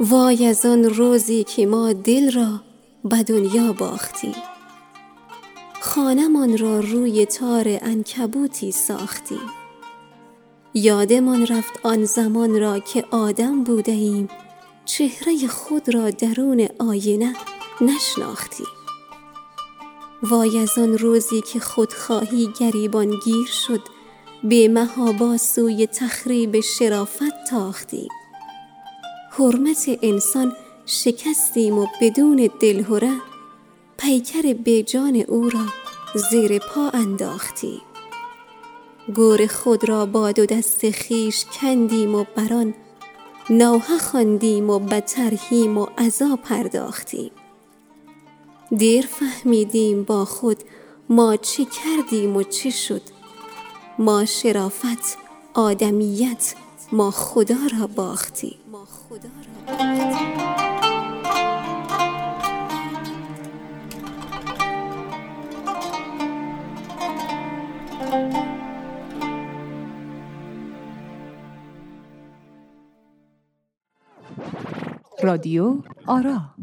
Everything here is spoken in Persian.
وای از آن روزی که ما دل را به دنیا باختیم. خانمان را روی تار عنکبوتی ساختیم. یادمان رفت آن زمان را که آدم بوده ایم چهره خود را درون آینه نشناختیم. وای از آن روزی که خودخواهی گریبان گیر شد. به محابا سوی تخریب شرافت تاختیم. حرمت انسان شکستیم و بدون دلهره پیکر بیجان او را زیر پا انداختیم. گور خود را با دو دست خویش کندیم و بر آن نوحه خواندیم و به ترحیم و عزا پرداختیم. دیر فهمیدیم با خود ما چه کردیم و چه شد. ما شرافت آدمیت ما خدا را باختیم. رادیو آرا